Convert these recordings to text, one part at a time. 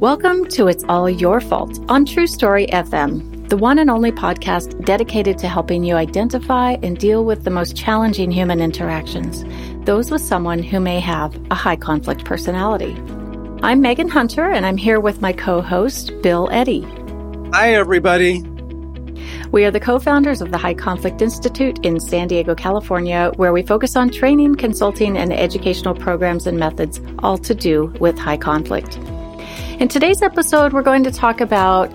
Welcome to It's All Your Fault on True Story FM, the one and only podcast dedicated to helping you identify and deal with the most challenging human interactions, those with someone who may have a high conflict personality. I'm Megan Hunter, and I'm here with my co host, Bill Eddy. Hi, everybody. We are the co founders of the High Conflict Institute in San Diego, California, where we focus on training, consulting, and educational programs and methods, all to do with high conflict. In today's episode, we're going to talk about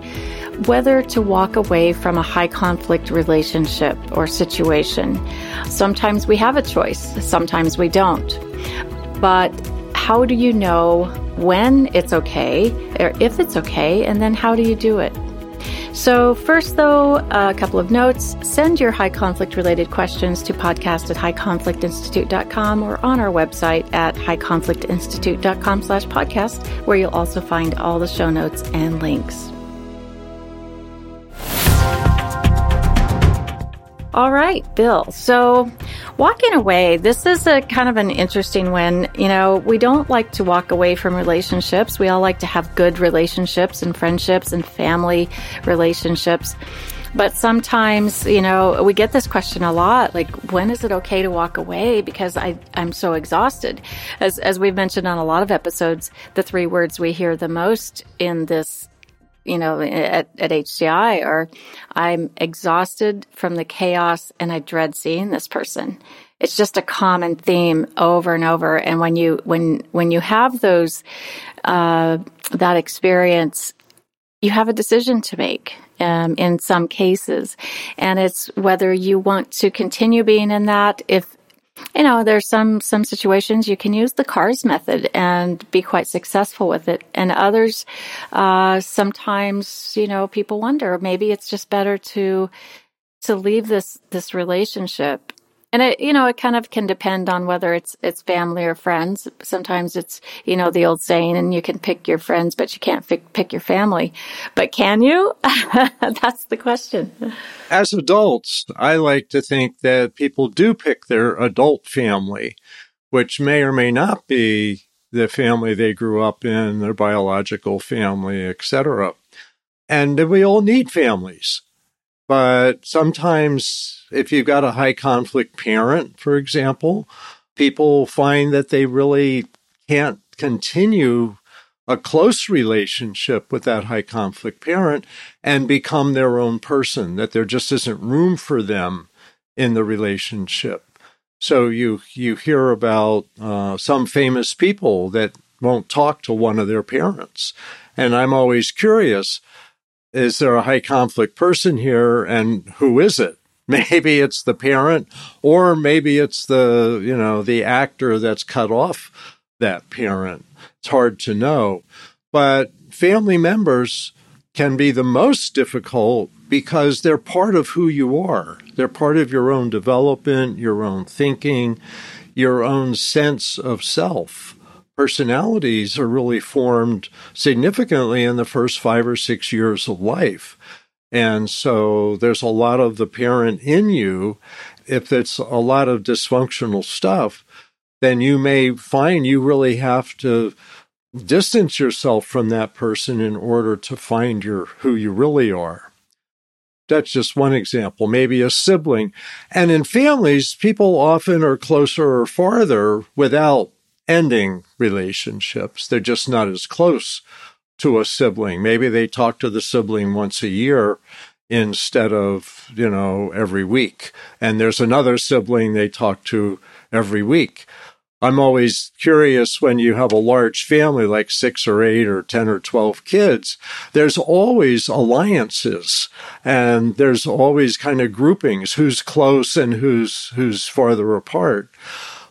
whether to walk away from a high conflict relationship or situation. Sometimes we have a choice, sometimes we don't. But how do you know when it's okay or if it's okay, and then how do you do it? So, first, though, a couple of notes. Send your high conflict related questions to podcast at highconflictinstitute.com or on our website at highconflictinstitute.com slash podcast, where you'll also find all the show notes and links. All right, Bill. So, walking away, this is a kind of an interesting one. You know, we don't like to walk away from relationships. We all like to have good relationships and friendships and family relationships. But sometimes, you know, we get this question a lot, like, when is it okay to walk away? Because I, I'm so exhausted. As, as we've mentioned on a lot of episodes, the three words we hear the most in this you know, at, at HCI or I'm exhausted from the chaos and I dread seeing this person. It's just a common theme over and over. And when you, when, when you have those, uh, that experience, you have a decision to make. Um, in some cases, and it's whether you want to continue being in that. If you know, there's some some situations you can use the CARS method and be quite successful with it, and others, uh, sometimes you know, people wonder maybe it's just better to to leave this this relationship and it you know it kind of can depend on whether it's it's family or friends. Sometimes it's you know the old saying and you can pick your friends but you can't pick, pick your family. But can you? That's the question. As adults i like to think that people do pick their adult family which may or may not be the family they grew up in their biological family etc and we all need families but sometimes, if you've got a high conflict parent, for example, people find that they really can't continue a close relationship with that high conflict parent and become their own person, that there just isn't room for them in the relationship. So you you hear about uh, some famous people that won't talk to one of their parents, and I'm always curious is there a high conflict person here and who is it? Maybe it's the parent or maybe it's the, you know, the actor that's cut off that parent. It's hard to know. But family members can be the most difficult because they're part of who you are. They're part of your own development, your own thinking, your own sense of self personalities are really formed significantly in the first five or six years of life. And so there's a lot of the parent in you. If it's a lot of dysfunctional stuff, then you may find you really have to distance yourself from that person in order to find your who you really are. That's just one example, maybe a sibling. And in families, people often are closer or farther without ending relationships. They're just not as close to a sibling. Maybe they talk to the sibling once a year instead of, you know, every week. And there's another sibling they talk to every week. I'm always curious when you have a large family, like six or eight or 10 or 12 kids, there's always alliances and there's always kind of groupings, who's close and who's, who's farther apart.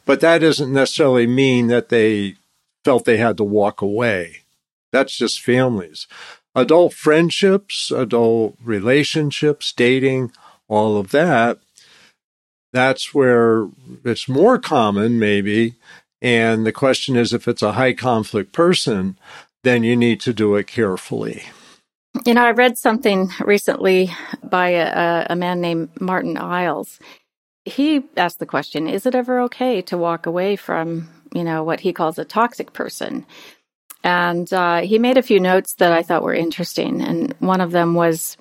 But that doesn't necessarily mean that they felt they had to walk away. That's just families. Adult friendships, adult relationships, dating, all of that that's where it's more common, maybe. And the question is if it's a high conflict person, then you need to do it carefully. You know, I read something recently by a, a man named Martyn Iles. He asked the question Is it ever okay to walk away from, you know, what he calls a toxic person? And uh, he made a few notes that I thought were interesting. And one of them was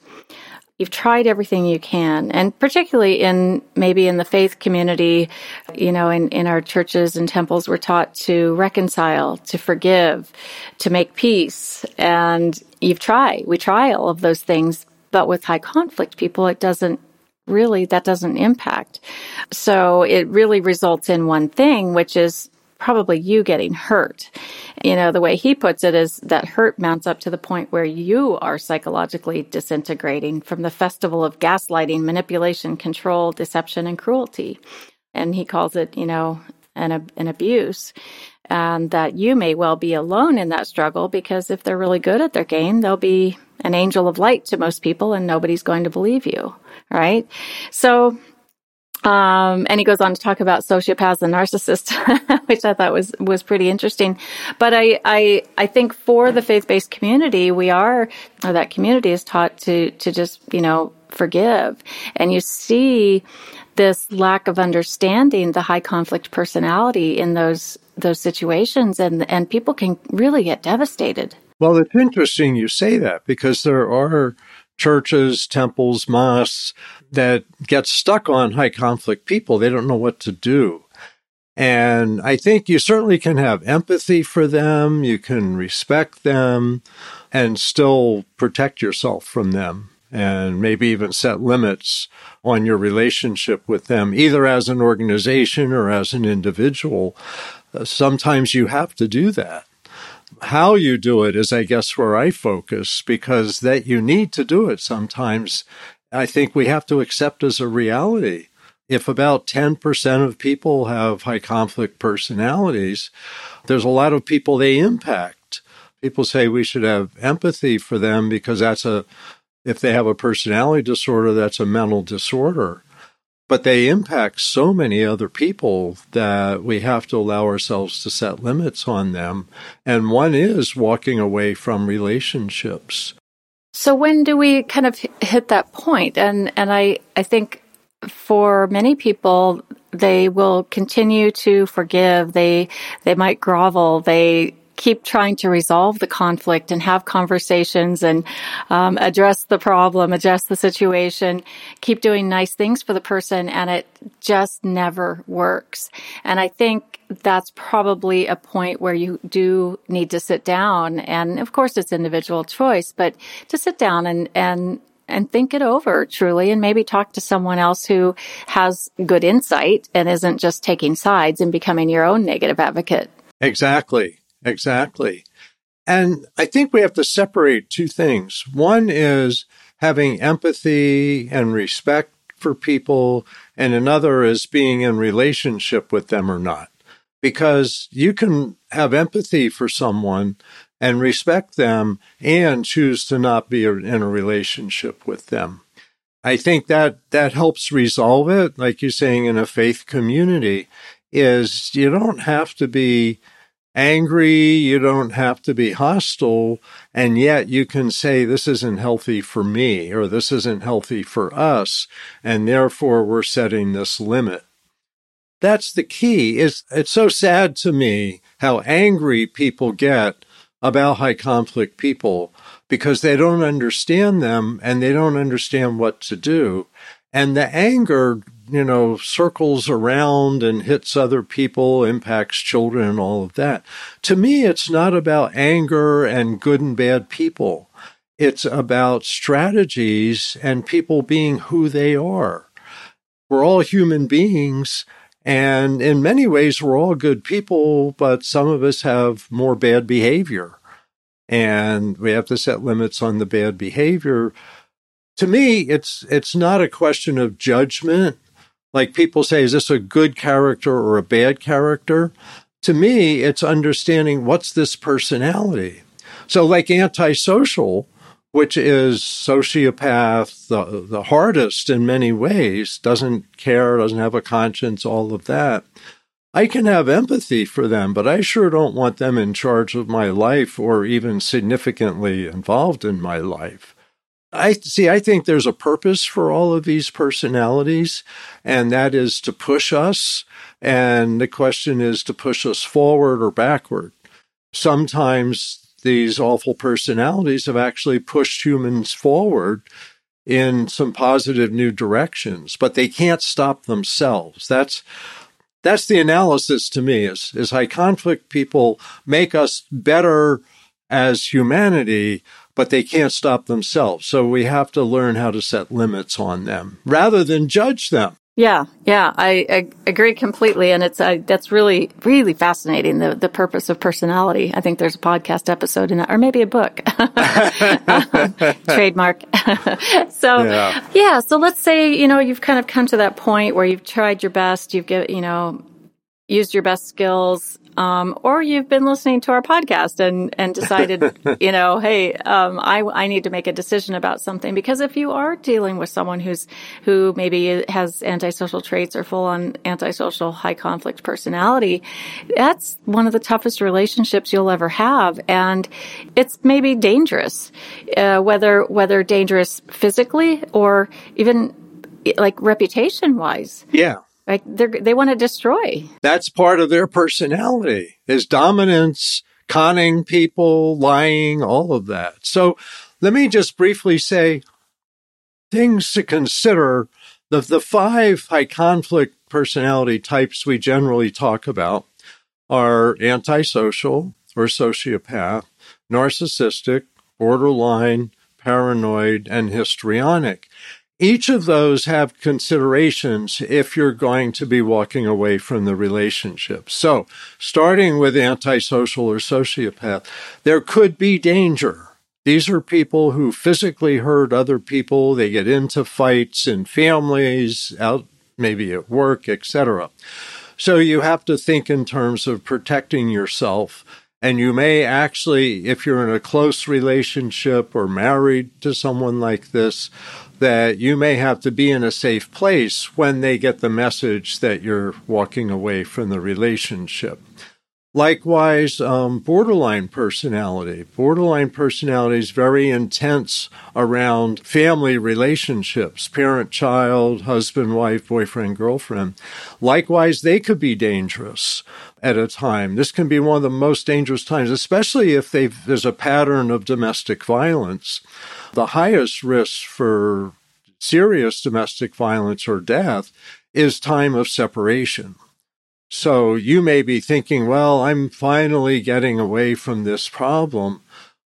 You've tried everything you can, and particularly in maybe in the faith community, you know, in, in our churches and temples, we're taught to reconcile, to forgive, to make peace. And you've tried, we try all of those things, but with high conflict people, it doesn't really, that doesn't impact. So it really results in one thing, which is probably you getting hurt. You know, the way he puts it is that hurt mounts up to the point where you are psychologically disintegrating from the festival of gaslighting, manipulation, control, deception, and cruelty. And he calls it, you know, an, an abuse. And that you may well be alone in that struggle because if they're really good at their game, they'll be an angel of light to most people and nobody's going to believe you. Right. So um, and he goes on to talk about sociopaths and narcissists, which I thought was was pretty interesting. But I I I think for the faith based community, we are or that community is taught to to just you know forgive, and you see this lack of understanding the high conflict personality in those those situations, and and people can really get devastated. Well, it's interesting you say that because there are churches, temples, mosques that get stuck on high conflict people. They don't know what to do. And I think you certainly can have empathy for them, you can respect them, and still protect yourself from them, and maybe even set limits on your relationship with them, either as an organization or as an individual. Uh, sometimes you have to do that how you do it is, I guess, where I focus because that you need to do it sometimes. I think we have to accept as a reality. If about 10% of people have high conflict personalities, there's a lot of people they impact. People say we should have empathy for them because that's a, if they have a personality disorder, that's a mental disorder but they impact so many other people that we have to allow ourselves to set limits on them. And one is walking away from relationships. So when do we kind of hit that point? And and I I think for many people they will continue to forgive. They they might grovel. They keep trying to resolve the conflict and have conversations and um, address the problem, address the situation, keep doing nice things for the person, and it just never works. And I think that's probably a point where you do need to sit down, and of course, it's individual choice, but to sit down and and and think it over truly and maybe talk to someone else who has good insight and isn't just taking sides and becoming your own negative advocate. Exactly. Exactly. And I think we have to separate two things. One is having empathy and respect for people, and another is being in relationship with them or not. Because you can have empathy for someone and respect them and choose to not be in a relationship with them. I think that that helps resolve it. Like you're saying in a faith community is you don't have to be angry, you don't have to be hostile, and yet you can say, This isn't healthy for me, or this isn't healthy for us, and therefore we're setting this limit. That's the key. It's, it's so sad to me how angry people get about high conflict people because they don't understand them and they don't understand what to do. And the anger you know, circles around and hits other people, impacts children and all of that. To me, it's not about anger and good and bad people. It's about strategies and people being who they are. We're all human beings. And in many ways, we're all good people, but some of us have more bad behavior. And we have to set limits on the bad behavior. To me, it's, it's not a question of judgment. Like people say, is this a good character or a bad character? To me, it's understanding what's this personality. So, like antisocial, which is sociopath, the, the hardest in many ways, doesn't care, doesn't have a conscience, all of that. I can have empathy for them, but I sure don't want them in charge of my life or even significantly involved in my life. I see, I think there's a purpose for all of these personalities, and that is to push us. And the question is to push us forward or backward. Sometimes these awful personalities have actually pushed humans forward in some positive new directions, but they can't stop themselves. That's that's the analysis to me is, is high conflict people make us better as humanity, but they can't stop themselves. So we have to learn how to set limits on them rather than judge them. Yeah, yeah, I, I agree completely, and it's that's really really fascinating. The the purpose of personality. I think there's a podcast episode in that, or maybe a book. Trademark. so yeah. yeah, so let's say you know you've kind of come to that point where you've tried your best, you've get you know used your best skills um, or you've been listening to our podcast and and decided, you know, hey, um, I I need to make a decision about something because if you are dealing with someone who's who maybe has antisocial traits or full on antisocial high conflict personality, that's one of the toughest relationships you'll ever have, and it's maybe dangerous, uh, whether whether dangerous physically or even like reputation wise. Yeah. Like they they want to destroy. That's part of their personality is dominance, conning people, lying, all of that. So let me just briefly say things to consider. The, the five high conflict personality types we generally talk about are antisocial or sociopath, narcissistic, borderline, paranoid, and histrionic. Each of those have considerations if you're going to be walking away from the relationship. So, starting with antisocial or sociopath, there could be danger. These are people who physically hurt other people. They get into fights in families, out maybe at work, etc. So you have to think in terms of protecting yourself. And you may actually, if you're in a close relationship or married to someone like this, that you may have to be in a safe place when they get the message that you're walking away from the relationship. Likewise, um, borderline personality. Borderline personality is very intense around family relationships, parent child, husband, wife, boyfriend, girlfriend. Likewise, they could be dangerous at a time. This can be one of the most dangerous times, especially if there's a pattern of domestic violence. The highest risk for serious domestic violence or death is time of separation. So you may be thinking, well, I'm finally getting away from this problem.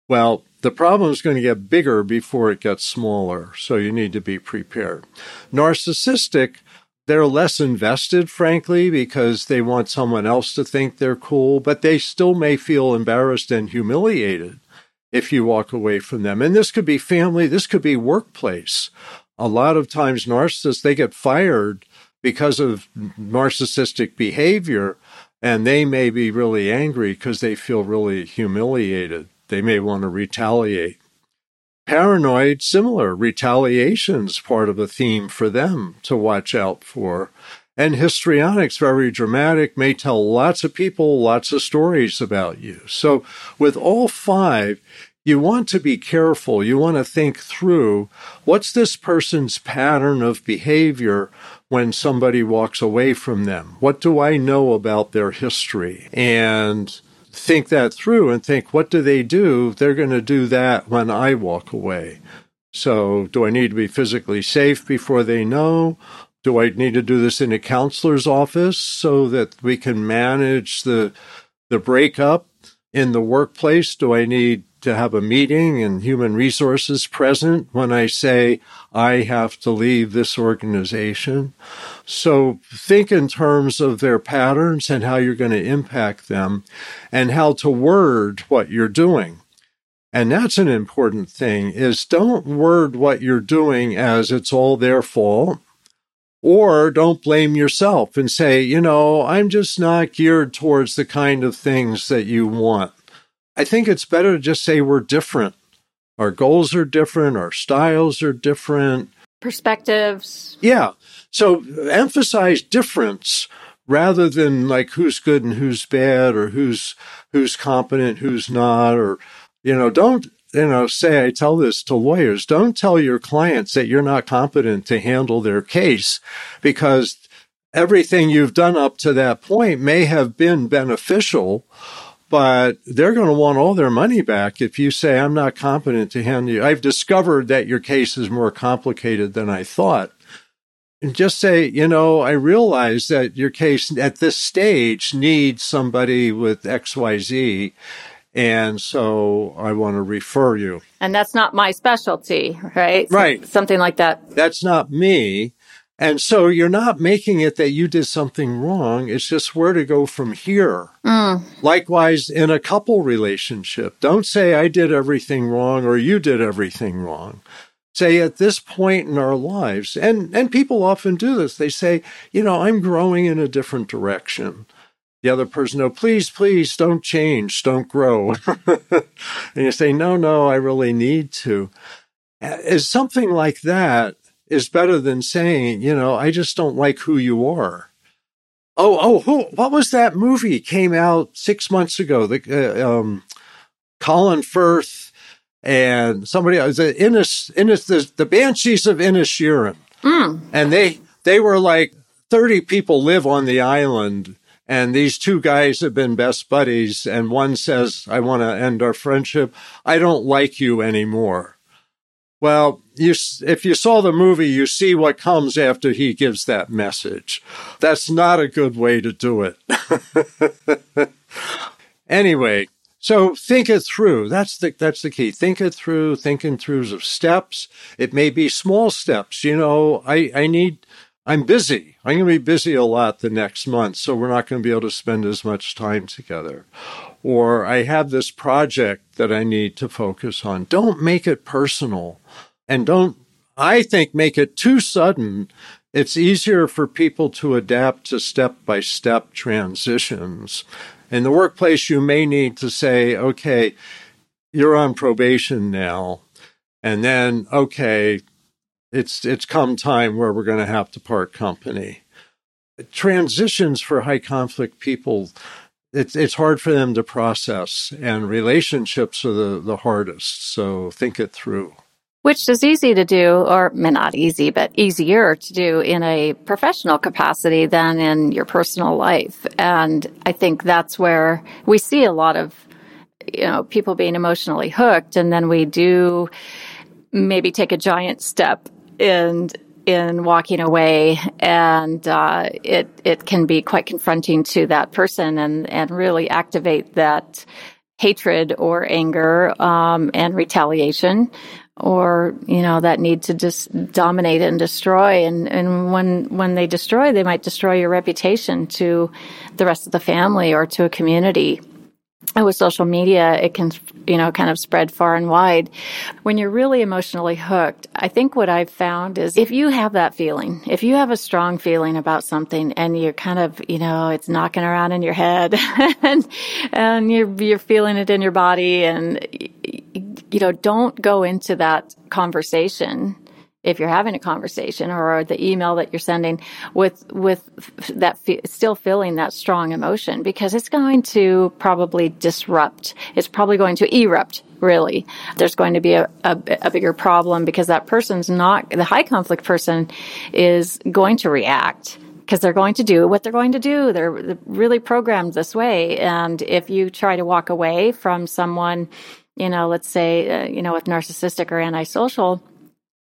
Well, the problem is going to get bigger before it gets smaller. So you need to be prepared. Narcissistic, they're less invested, frankly, because they want someone else to think they're cool, but they still may feel embarrassed and humiliated if you walk away from them. And this could be family, this could be workplace. A lot of times narcissists, they get fired because of narcissistic behavior, and they may be really angry because they feel really humiliated. They may want to retaliate. Paranoid, similar. Retaliation's part of a theme for them to watch out for. And histrionics, very dramatic, may tell lots of people lots of stories about you. So with all five, you want to be careful. You want to think through what's this person's pattern of behavior when somebody walks away from them? What do I know about their history? And think that through and think, what do they do? They're going to do that when I walk away. So, do I need to be physically safe before they know? Do I need to do this in a counselor's office so that we can manage the the breakup in the workplace? Do I need to have a meeting and human resources present when I say I have to leave this organization. So think in terms of their patterns and how you're going to impact them and how to word what you're doing. And that's an important thing is don't word what you're doing as it's all their fault or don't blame yourself and say, you know, I'm just not geared towards the kind of things that you want. I think it's better to just say we're different. Our goals are different, our styles are different, perspectives. Yeah. So emphasize difference rather than like who's good and who's bad or who's who's competent, who's not, or you know, don't you know, say I tell this to lawyers, don't tell your clients that you're not competent to handle their case because everything you've done up to that point may have been beneficial but they're going to want all their money back if you say, I'm not competent to handle you. I've discovered that your case is more complicated than I thought. And just say, you know, I realize that your case at this stage needs somebody with XYZ. And so I want to refer you. And that's not my specialty, right? Right. something like that. That's not me. And so you're not making it that you did something wrong. It's just where to go from here. Mm. Likewise, in a couple relationship, don't say I did everything wrong or you did everything wrong. Say at this point in our lives, and, and people often do this, they say, you know, I'm growing in a different direction. The other person, no, please, please don't change, don't grow. and you say, no, no, I really need to. Is something like that is better than saying, you know, I just don't like who you are. Oh, oh, who? What was that movie? Came out six months ago. The uh, um, Colin Firth and somebody else. Innis, Innis, the, the Banshees of Inisherin, mm. and they they were like thirty people live on the island, and these two guys have been best buddies. And one says, "I want to end our friendship. I don't like you anymore." Well, you, if you saw the movie, you see what comes after he gives that message. That's not a good way to do it. anyway, so think it through. That's the that's the key. Think it through. Thinking through of steps. It may be small steps. You know, I I need. I'm busy. I'm going to be busy a lot the next month, so we're not going to be able to spend as much time together or I have this project that I need to focus on. Don't make it personal and don't, I think, make it too sudden. It's easier for people to adapt to step by step transitions. In the workplace, you may need to say, okay, you're on probation now. And then, okay, it's, it's come time where we're going to have to part company. Transitions for high conflict people it's it's hard for them to process, and relationships are the, the hardest. So think it through. Which is easy to do, or may not easy, but easier to do in a professional capacity than in your personal life. And I think that's where we see a lot of, you know, people being emotionally hooked, and then we do maybe take a giant step and in walking away, and uh, it it can be quite confronting to that person, and and really activate that hatred or anger um, and retaliation or you know that need to just dominate and destroy. And and when when they destroy they might destroy your reputation to the rest of the family or to a community Uh, with social media, it can, you know, kind of spread far and wide. When you're really emotionally hooked, I think what I've found is if you have that feeling, if you have a strong feeling about something and you're kind of, you know, it's knocking around in your head and, and you're, you're feeling it in your body and, you know, don't go into that conversation if you're having a conversation or the email that you're sending with with that still feeling that strong emotion because it's going to probably disrupt it's probably going to erupt really there's going to be a, a, a bigger problem because that person's not the high conflict person is going to react because they're going to do what they're going to do. They're really programmed this way. And if you try to walk away from someone, you know, let's say, uh, you know, with narcissistic or antisocial,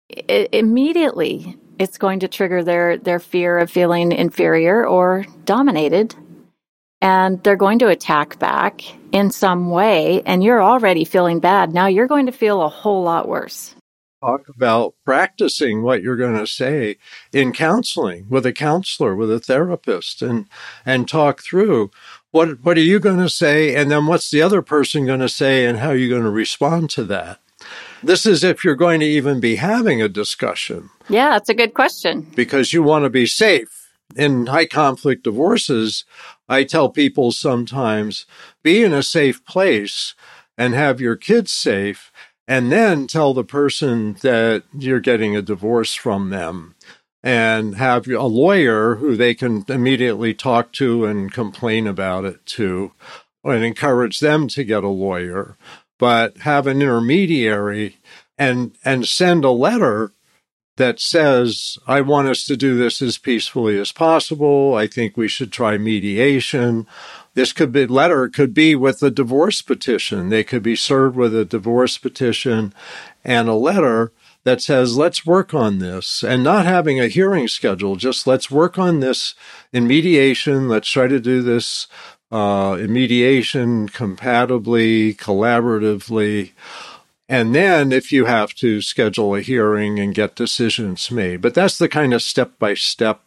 it, immediately it's going to trigger their their fear of feeling inferior or dominated. And they're going to attack back in some way and you're already feeling bad. Now you're going to feel a whole lot worse. Talk about practicing what you're going to say in counseling with a counselor with a therapist and and talk through what what are you going to say and then what's the other person going to say and how are you going to respond to that this is if you're going to even be having a discussion. Yeah, that's a good question. Because you want to be safe. In high conflict divorces, I tell people sometimes be in a safe place and have your kids safe, and then tell the person that you're getting a divorce from them and have a lawyer who they can immediately talk to and complain about it to and encourage them to get a lawyer but have an intermediary and and send a letter that says I want us to do this as peacefully as possible. I think we should try mediation. This could be letter could be with a divorce petition. They could be served with a divorce petition and a letter that says let's work on this and not having a hearing schedule just let's work on this in mediation let's try to do this uh, in mediation, compatibly, collaboratively. And then if you have to schedule a hearing and get decisions made. But that's the kind of step by step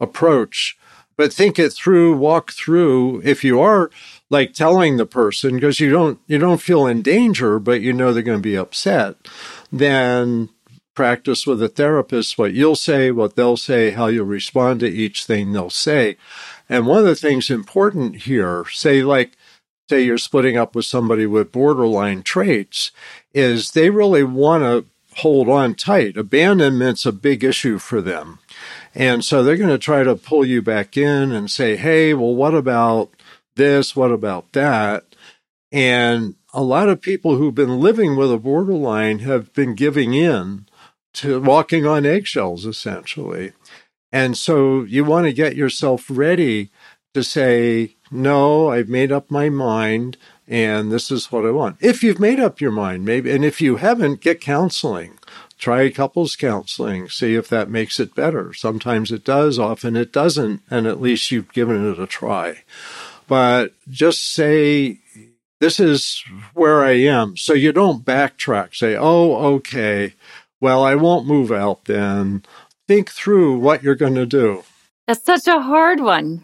approach. But think it through, walk through. If you are like telling the person because you don't you don't feel in danger, but you know they're going to be upset, then practice with a therapist what you'll say, what they'll say, how you'll respond to each thing they'll say. And one of the things important here, say like, say you're splitting up with somebody with borderline traits, is they really want to hold on tight. Abandonment's a big issue for them. And so they're going to try to pull you back in and say, hey, well, what about this? What about that? And a lot of people who've been living with a borderline have been giving in to walking on eggshells, essentially. And so you want to get yourself ready to say, no, I've made up my mind and this is what I want. If you've made up your mind, maybe, and if you haven't, get counseling. Try couples counseling, see if that makes it better. Sometimes it does, often it doesn't, and at least you've given it a try. But just say, this is where I am. So you don't backtrack, say, oh, okay, well, I won't move out then think through what you're going to do. That's such a hard one,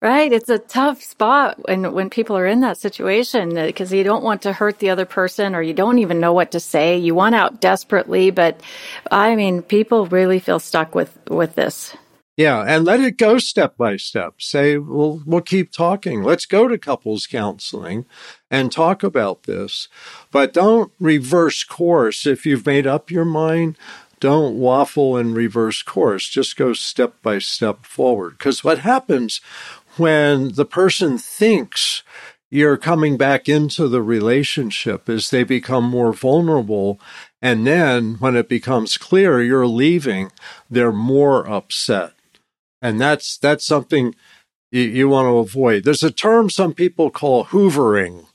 right? It's a tough spot when, when people are in that situation because you don't want to hurt the other person or you don't even know what to say. You want out desperately, but I mean, people really feel stuck with, with this. Yeah, and let it go step by step. Say, well, we'll keep talking. Let's go to couples counseling and talk about this. But don't reverse course if you've made up your mind don't waffle and reverse course. Just go step by step forward. Because what happens when the person thinks you're coming back into the relationship is they become more vulnerable. And then when it becomes clear you're leaving, they're more upset. And that's, that's something you, you want to avoid. There's a term some people call hoovering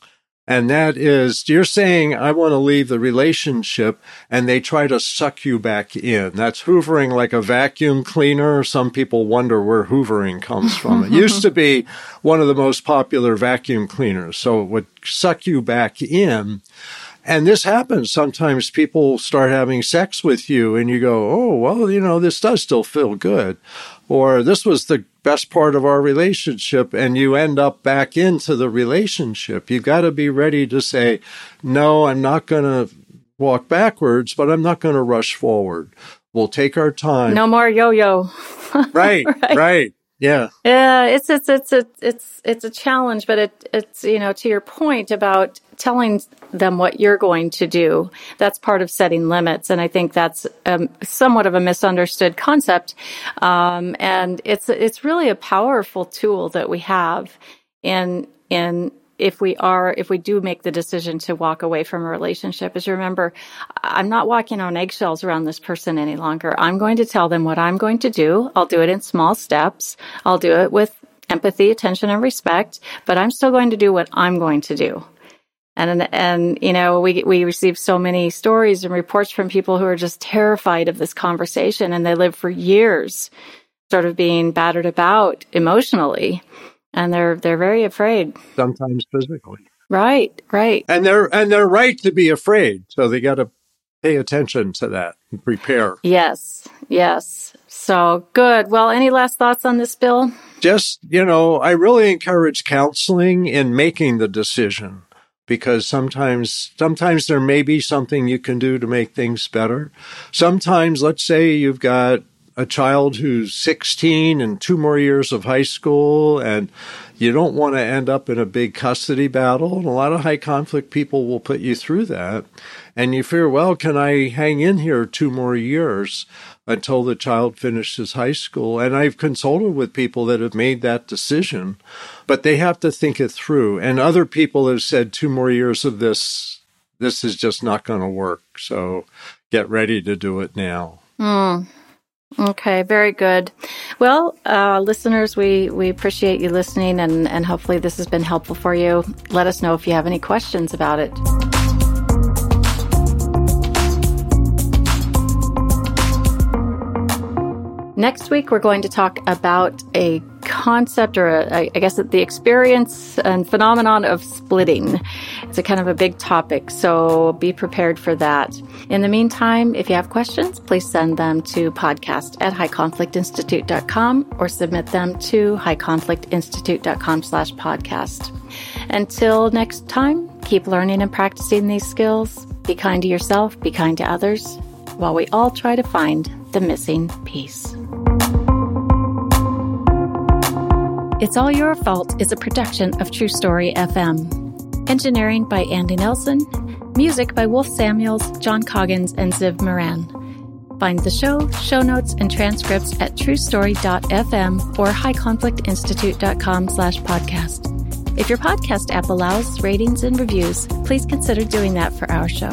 and that is, you're saying, I want to leave the relationship, and they try to suck you back in. That's hoovering like a vacuum cleaner. Some people wonder where hoovering comes from. it used to be one of the most popular vacuum cleaners. So it would suck you back in. And this happens. Sometimes people start having sex with you and you go, Oh, well, you know, this does still feel good. Or this was the best part of our relationship and you end up back into the relationship. You've got to be ready to say, no, I'm not going to walk backwards, but I'm not going to rush forward. We'll take our time. No more yo-yo. right, right, right. Yeah. Yeah, it's it's it's a it's it's a challenge, but it it's you know to your point about telling them what you're going to do. That's part of setting limits, and I think that's um, somewhat of a misunderstood concept. Um, and it's it's really a powerful tool that we have in in if we are, if we do make the decision to walk away from a relationship is remember, I'm not walking on eggshells around this person any longer. I'm going to tell them what I'm going to do. I'll do it in small steps. I'll do it with empathy, attention, and respect, but I'm still going to do what I'm going to do. And, and, you know, we, we receive so many stories and reports from people who are just terrified of this conversation and they live for years sort of being battered about emotionally. And they're, they're very afraid. Sometimes physically. Right, right. And they're, and they're right to be afraid. So they got to pay attention to that and prepare. Yes, yes. So good. Well, any last thoughts on this Bill? Just, you know, I really encourage counseling in making the decision because sometimes sometimes there may be something you can do to make things better. Sometimes let's say you've got a child who's 16 and two more years of high school and you don't want to end up in a big custody battle and a lot of high conflict people will put you through that. And you fear well can i hang in here two more years until the child finishes high school? And i've consulted with people that have made that decision but they have to think it through. And other people have said two more years of this this is just not going to work so get ready to do it now. Mm. Okay, very good. Well, uh, listeners, we, we appreciate you listening and, and hopefully this has been helpful for you. Let us know if you have any questions about it. Next week, we're going to talk about a concept or a, I guess the experience and phenomenon of splitting. It's a kind of a big topic, so be prepared for that. In the meantime, if you have questions, please send them to podcast at highconflictinstitute.com or submit them to highconflictinstitute.com slash podcast. Until next time, keep learning and practicing these skills. Be kind to yourself, be kind to others, while we all try to find the missing piece. It's All Your Fault is a production of True Story FM. Engineering by Andy Nelson. Music by Wolf Samuels, John Coggins, and Ziv Moran. Find the show, show notes, and transcripts at truestory.fm or highconflictinstitute.com slash podcast. If your podcast app allows ratings and reviews, please consider doing that for our show.